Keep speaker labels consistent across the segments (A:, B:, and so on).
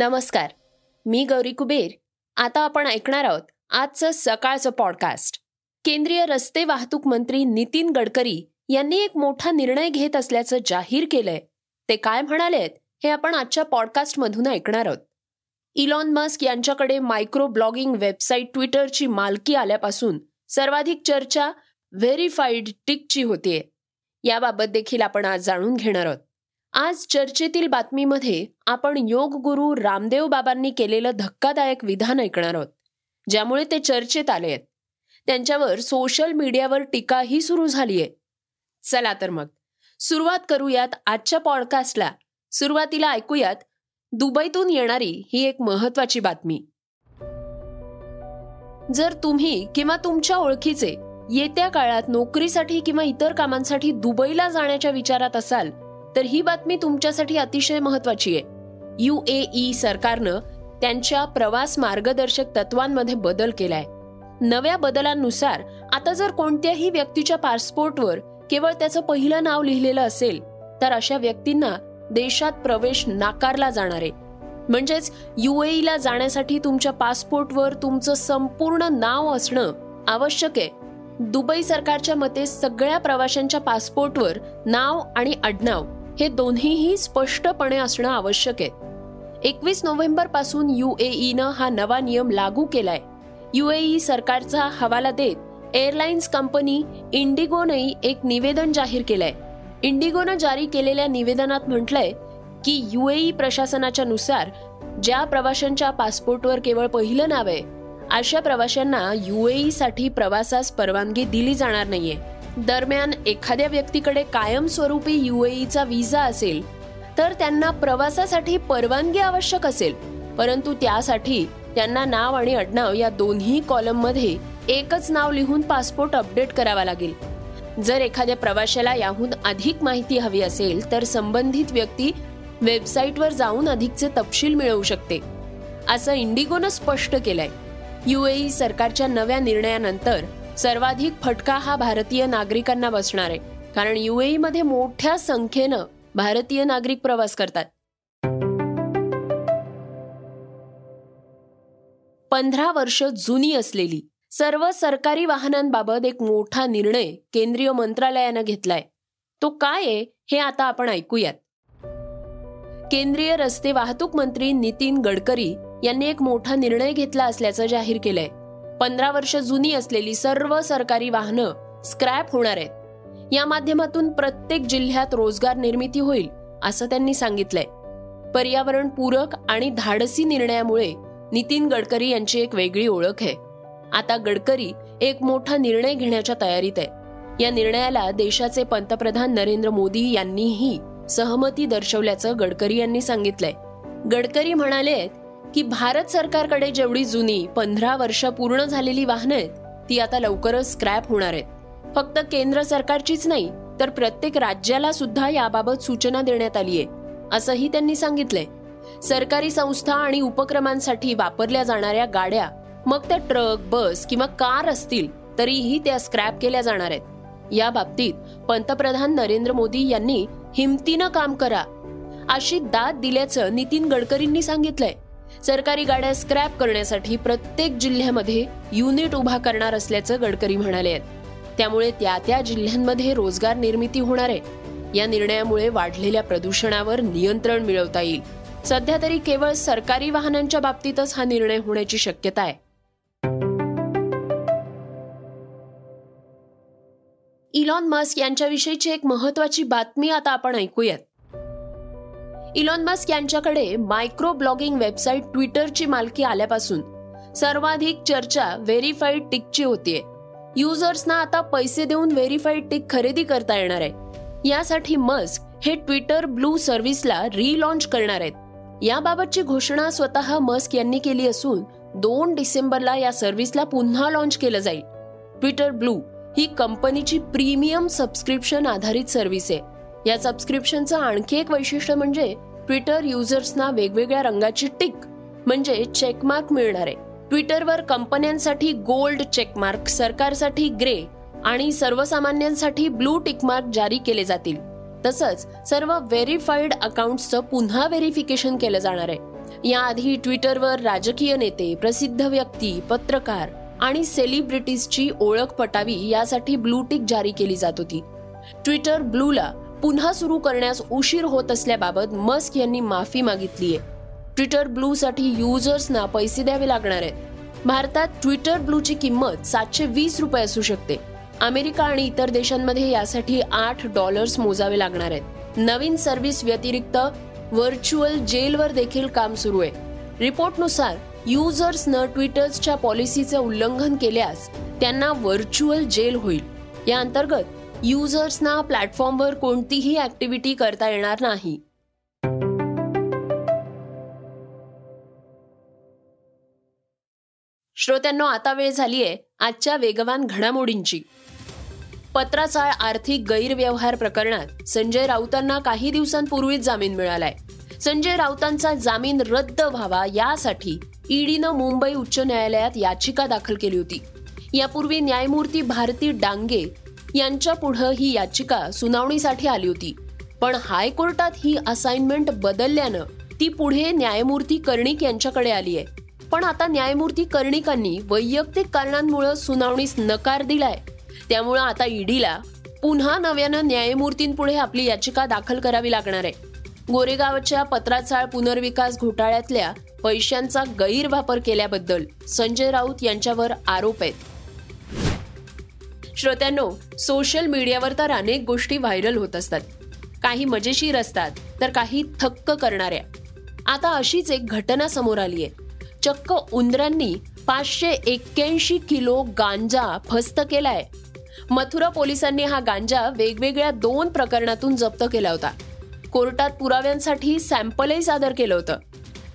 A: नमस्कार मी गौरी कुबेर. आता आपण ऐकणार आहोत आजचं सकाळचं पॉडकास्ट केंद्रीय रस्ते वाहतूक मंत्री नितीन गडकरी यांनी एक मोठा निर्णय घेत असल्याचं जाहीर केलंय. ते काय म्हणालेत हे आपण आजच्या पॉडकास्टमधून ऐकणार आहोत. इलॉन मस्क यांच्याकडे मायक्रो ब्लॉगिंग वेबसाईट ट्विटरची मालकी आल्यापासून सर्वाधिक चर्चा व्हेरीफाईड टिकची होतीये. याबाबत देखील आपण आज जाणून घेणार आहोत. आज चर्चेतील बातमीमध्ये आपण योग गुरु रामदेव बाबांनी केलेलं धक्कादायक विधान ऐकणार आहोत ज्यामुळे ते चर्चेत आले आहेत. त्यांच्यावर सोशल मीडियावर टीकाही सुरू झालीय. चला तर मग सुरुवात करूयात आजच्या पॉडकास्टला. सुरुवातीला ऐकूयात दुबईतून येणारी ही एक महत्वाची बातमी. जर तुम्ही किंवा तुमच्या ओळखीचे येत्या काळात नोकरीसाठी किंवा इतर कामांसाठी दुबईला जाण्याच्या विचारात असाल तर ही बातमी तुमच्यासाठी अतिशय महत्वाची आहे. यू ए ई सरकारनं त्यांच्या प्रवास मार्गदर्शक तत्वांमध्ये बदल केलाय. नव्या बदलांनुसार आता जर कोणत्याही व्यक्तीच्या पासपोर्टवर केवळ त्याचं पहिलं नाव लिहिलेलं असेल तर अशा व्यक्तींना देशात प्रवेश नाकारला जाणार आहे. म्हणजेच युएईला जाण्यासाठी तुमच्या पासपोर्टवर तुमचं संपूर्ण नाव असणं आवश्यक आहे. दुबई सरकारच्या मते सगळ्या प्रवाशांच्या पासपोर्टवर नाव आणि आडनाव हे दोन्हीही स्पष्टपणे असणं आवश्यक आहे. एकवीस नोव्हेंबरपासून युएईनं हा नवा नियम लागू केलाय. युएई सरकारचा हवाला देत एअरलाइन्स कंपनी इंडिगोनंही एक निवेदन जाहीर केलंय. इंडिगोनं जारी केलेल्या निवेदनात म्हटलंय की युएई प्रशासनाच्या नुसार ज्या प्रवाशांच्या पासपोर्टवर केवळ पहिलं नाव आहे अशा प्रवाशांना युएई साठी प्रवासास परवानगी दिली जाणार नाहीये. दरम्यान एखाद्या व्यक्तीकडे कायमस्वरूपी युएईचा विजा असेल तर त्यांना प्रवासासाठी परवानगी आवश्यक असेल. परंतु त्यासाठी त्यांना नाव आणि अडनाव या दोन्ही कॉलममध्ये एकच नाव लिहून पासपोर्ट अपडेट करावा लागेल. जर एखाद्या प्रवाशाला याहून अधिक माहिती हवी असेल तर संबंधित व्यक्ती वेबसाईटवर जाऊन अधिकचे तपशील मिळवू शकते. असं इंडिगोनं स्पष्ट केलंय. युएई सरकारच्या नव्या निर्णयानंतर सर्वाधिक फटका हा भारतीय नागरिकांना बसणार आहे. कारण युएई मध्ये मोठ्या संख्येनं भारतीय नागरिक प्रवास करतात. पंधरा वर्ष जुनी असलेली सर्व सरकारी वाहनांबाबत एक मोठा निर्णय केंद्रीय मंत्रालयानं घेतलाय. तो काय आहे हे आता आपण ऐकूयात. केंद्रीय रस्ते वाहतूक मंत्री नितीन गडकरी यांनी एक मोठा निर्णय घेतला असल्याचं जाहीर केलंय. पंधरा वर्ष जुनी असलेली सर्व सरकारी वाहनं स्क्रॅप होणार आहेत. या माध्यमातून प्रत्येक जिल्ह्यात रोजगार निर्मिती होईल असं त्यांनी सांगितलंय. पर्यावरण पूरक आणि धाडसी निर्णयामुळे नितीन गडकरी यांची एक वेगळी ओळख आहे. आता गडकरी एक मोठा निर्णय घेण्याच्या तयारीत आहे. या निर्णयाला देशाचे पंतप्रधान नरेंद्र मोदी यांनीही सहमती दर्शवल्याचं गडकरी यांनी सांगितलंय. गडकरी म्हणाले की भारत सरकारकडे जेवढी जुनी पंधरा वर्ष पूर्ण झालेली वाहनं आहेत ती आता लवकरच स्क्रॅप होणार आहेत. फक्त केंद्र सरकारचीच नाही तर प्रत्येक राज्याला सुद्धा याबाबत सूचना देण्यात आली आहे असंही त्यांनी सांगितलंय. सरकारी संस्था आणि उपक्रमांसाठी वापरल्या जाणाऱ्या गाड्या मग त्या ट्रक बस किंवा कार असतील तरीही त्या स्क्रॅप केल्या जाणार आहेत. या बाबतीत पंतप्रधान नरेंद्र मोदी यांनी हिमतीनं काम करा अशी दाद दिल्याचं नितीन गडकरींनी सांगितलंय. सरकारी गाड्या स्क्रॅप करण्यासाठी प्रत्येक जिल्ह्यामध्ये युनिट उभा करणार असल्याचं गडकरी म्हणाले आहेत. त्यामुळे त्या त्या जिल्ह्यांमध्ये रोजगार निर्मिती होणार आहे. या निर्णयामुळे वाढलेल्या प्रदूषणावर नियंत्रण मिळवता येईल. सध्या तरी केवळ सरकारी वाहनांच्या बाबतीतच हा निर्णय होण्याची शक्यता आहे. इलॉन मस्क यांच्याविषयीची एक महत्वाची बातमी आता आपण ऐकूयात. इलॉन मस्क यांच्याकडे मायक्रो ब्लॉगिंग वेबसाईट ट्विटरची मालकी आल्यापासून सर्वाधिक चर्चा व्हेरीफाईड टिकची होतीये. युजर्सना आता पैसे देऊन व्हेरीफाईड टिक खरेदी करता येणार आहे. यासाठी मस्क हे ट्विटर ब्लू सर्व्हिसला रिलॉन्च करणार आहेत. याबाबतची घोषणा स्वतः मस्क यांनी केली असून दोन डिसेंबरला या सर्व्हिसला पुन्हा लॉन्च केलं जाईल. ट्विटर ब्लू ही कंपनीची प्रीमियम सबस्क्रिप्शन आधारित सर्व्हिस आहे. या सबस्क्रिप्शनचं आणखी एक वैशिष्ट्य म्हणजे ट्विटर युजर्सना वेगवेगळ्या रंगाची टिक म्हणजे चेकमार्क मिळणार. आहे ट्विटरवर कंपन्यांसाठी गोल्ड चेकमार्क सरकारसाठी ग्रे आणि सर्वसामान्यांसाठी ब्लू टिकमार्क जारी केले जातील. तसंच सर्व व्हेरीफाईड अकाउंट्सचं पुन्हा व्हेरिफिकेशन केलं जाणार आहे. याआधी ट्विटरवर राजकीय नेते प्रसिद्ध व्यक्ती पत्रकार आणि सेलिब्रिटीजची ओळख पटावी यासाठी ब्लू टिक जारी केली जात होती. ट्विटर ब्लूला पुन्हा सुरू करण्यास उशीर होत असल्याबाबत मस्क यांनी माफी मागितली आहे ट्विटर ब्लू साठी युजर्सना पैसे द्यावे लागणार आहेत. भारतात ट्विटर ब्लूची किंमत सातशे वीस रुपये असू शकते. अमेरिका आणि इतर देशांमध्ये यासाठी आठ डॉलर्स मोजावे लागणार आहेत. नवीन सर्व्हिस व्यतिरिक्त व्हर्च्युअल जेलवर देखील काम सुरू आहे. रिपोर्टनुसार युजर्सनं ट्विटर्सच्या पॉलिसीचं उल्लंघन केल्यास त्यांना व्हर्च्युअल जेल होईल. या अंतर्गत युजर्सना प्लॅटफॉर्मवर कोणतीही ऍक्टिव्हिटी करता येणार नाही. श्रोत्यांनो आता वेळ झालीये आजच्या वेगवान घडामोडींची. पत्राचाळ आर्थिक गैरव्यवहार प्रकरणात संजय राऊतांना काही दिवसांपूर्वीच जामीन मिळालाय. संजय राऊतांचा जामीन रद्द व्हावा यासाठी ईडीनं मुंबई उच्च न्यायालयात याचिका दाखल केली होती. यापूर्वी न्यायमूर्ती भारती डांगे यांच्या पुढं ही याचिका सुनावणीसाठी आली होती. पण हायकोर्टात ही असाइनमेंट बदलल्यानं ती पुढे न्यायमूर्ती कर्णिक यांच्याकडे आली आहे. पण आता न्यायमूर्ती कर्णिकांनी वैयक्तिक कारणांमुळे सुनावणीस नकार दिलाय. त्यामुळं आता ईडीला पुन्हा नव्यानं न्यायमूर्तींपुढे आपली याचिका दाखल करावी लागणार आहे. गोरेगावच्या पत्राचाळ पुनर्विकास घोटाळ्यातल्या पैशांचा गैरवापर केल्याबद्दल संजय राऊत यांच्यावर आरोप आहेत. श्रोत्यांनो सोशल मीडियावर तर अनेक गोष्टी व्हायरल होत असतात. काही मजेशीर असतात तर काही थक्क करणाऱ्या. आता अशीच एक घटना समोर आली आहे चक्क उंदरांनी पाचशे एक्क्याऐंशी किलो गांजा फस्त केलाय. मथुरा पोलिसांनी हा गांजा वेगवेगळ्या दोन प्रकरणातून जप्त केला होता. कोर्टात पुराव्यांसाठी सॅम्पलही सादर केलं होतं.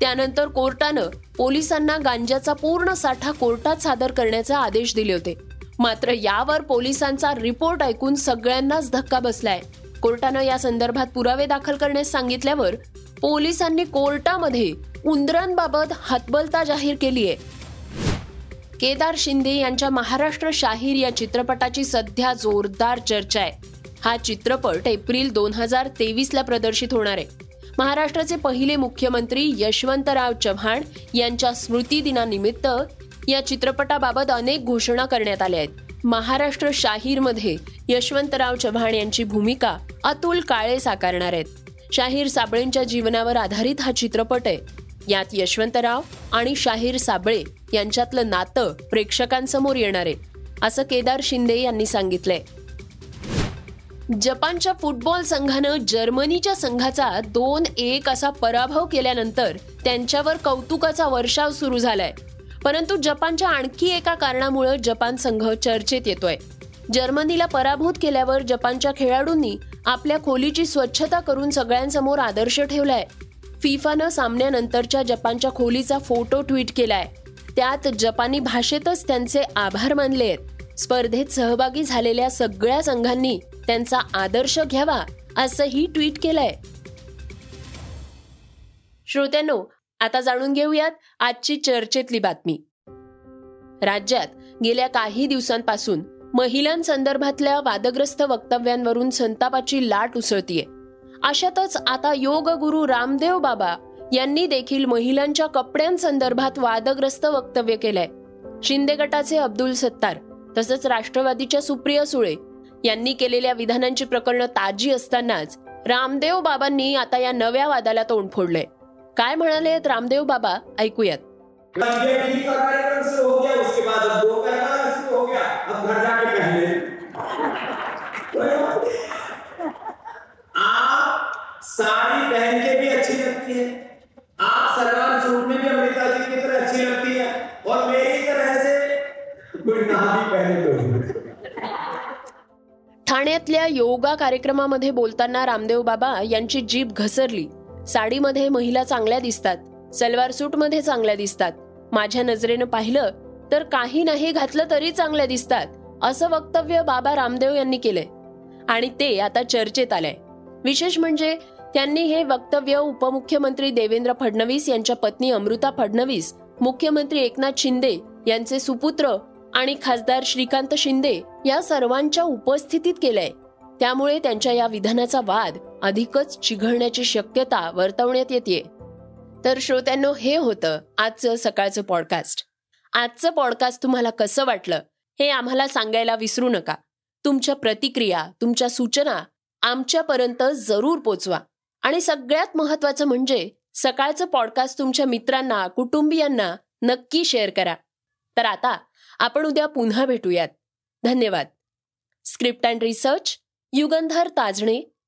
A: त्यानंतर कोर्टानं पोलिसांना गांजाचा पूर्ण साठा कोर्टात सादर करण्याचे आदेश दिले होते. मात्र यावर पोलिसांचा रिपोर्ट ऐकून सगळ्यांनाच धक्का बसलाय. कोर्टानं या संदर्भात पुरावे दाखल करण्यास सांगितल्यावर पोलिसांनी कोर्टामध्ये उंदरांबाबत हतबलता जाहीर केली आहे केदार शिंदे यांच्या महाराष्ट्र शाहीर या चित्रपटाची सध्या जोरदार चर्चा आहे. हा चित्रपट एप्रिल दोन हजार तेवीसला प्रदर्शित होणार आहे. महाराष्ट्राचे पहिले मुख्यमंत्री यशवंतराव चव्हाण यांच्या स्मृतीदिनानिमित्त या चित्रपटाबाबत अनेक घोषणा करण्यात आल्या आहेत. महाराष्ट्र शाहीरमध्ये यशवंतराव चव्हाण यांची भूमिका अतुल काळे साकारणार आहेत. शाहीर साबळेंच्या जीवनावर आधारित हा चित्रपट आहे. यात यशवंतराव आणि शाहीर साबळे यांच्यातलं नातं प्रेक्षकांसमोर येणार आहे असं केदार शिंदे यांनी सांगितलंय. जपानच्या फुटबॉल संघानं जर्मनीच्या संघाचा दोन एक असा पराभव केल्यानंतर त्यांच्यावर कौतुकाचा वर्षाव सुरू झालाय. परंतु जपानच्या आणखी एका कारणामुळे जपान संघ चर्चेत येतोय. जर्मनीला पराभूत केल्यावर जपानच्या खेळाडूंनी आपल्या खोलीची स्वच्छता करून सगळ्यांसमोर आदर्श ठेवलाय. फिफानं सामन्यानंतरच्या जपानच्या खोलीचा फोटो ट्विट केलाय. त्यात जपानी भाषेतच त्यांचे आभार मानले आहेत. स्पर्धेत सहभागी झालेल्या सगळ्या संघांनी त्यांचा आदर्श घ्यावा असंही ट्विट केलंय. श्रोत्यांनो आता जाणून घेऊयात आजची चर्चेतली बातमी. राज्यात गेल्या काही दिवसांपासून महिलांसंदर्भातल्या वादग्रस्त वक्तव्यांवरून संतापाची लाट उसळतीये. अशातच आता योग गुरु रामदेव बाबा यांनी देखील महिलांच्या कपड्यांसंदर्भात वादग्रस्त वक्तव्य केलंय. शिंदे गटाचे अब्दुल सत्तार तसंच राष्ट्रवादीच्या सुप्रिया सुळे यांनी केलेल्या विधानांची प्रकरणं ताजी असतानाच रामदेव बाबांनी आता या नव्या वादाला तोंड फोडलंय. काय म्हणाले रामदेव बाबा? ऐकूयात.
B: आप साड़ी पहन के भी अच्छी लगती है आप सलवार सूट में भी अमृता जी की तरह अच्छी लगती है और मेरी तरह से कोई ना भी पहने तो
A: ठाण्यातल्या योगा कार्यक्रमामध्ये बोलताना रामदेव बाबा यांची जीभ घसरली. साडीमध्ये महिला चांगल्या दिसतात सलवार सूटमध्ये चांगल्या दिसतात. माझ्या नजरेनं पाहिलं तर काही नाही घातलं तरी चांगल्या दिसतात असं वक्तव्य बाबा रामदेव यांनी केलंय. आणि ते आता चर्चेत आलंय. विशेष म्हणजे त्यांनी हे वक्तव्य उपमुख्यमंत्री देवेंद्र फडणवीस यांच्या पत्नी अमृता फडणवीस मुख्यमंत्री एकनाथ शिंदे यांचे सुपुत्र आणि खासदार श्रीकांत शिंदे या सर्वांच्या उपस्थितीत केलंय. त्यामुळे त्यांच्या या विधानाचा वाद अधिकच चिघळण्याची शक्यता वर्तवण्यात येते तर श्रोत्यांनो हे होतं आजचं सकाळचं पॉडकास्ट आजचं पॉडकास्ट तुम्हाला कसं वाटलं हे आम्हाला सांगायला विसरू नका. तुमच्या प्रतिक्रिया तुमच्या सूचना आमच्यापर्यंत जरूर पोचवा. आणि सगळ्यात महत्वाचं म्हणजे सकाळचं पॉडकास्ट तुमच्या मित्रांना कुटुंबियांना नक्की शेअर करा. तर आता आपण उद्या पुन्हा भेटूयात. धन्यवाद. Script and research Yugandhar Tajane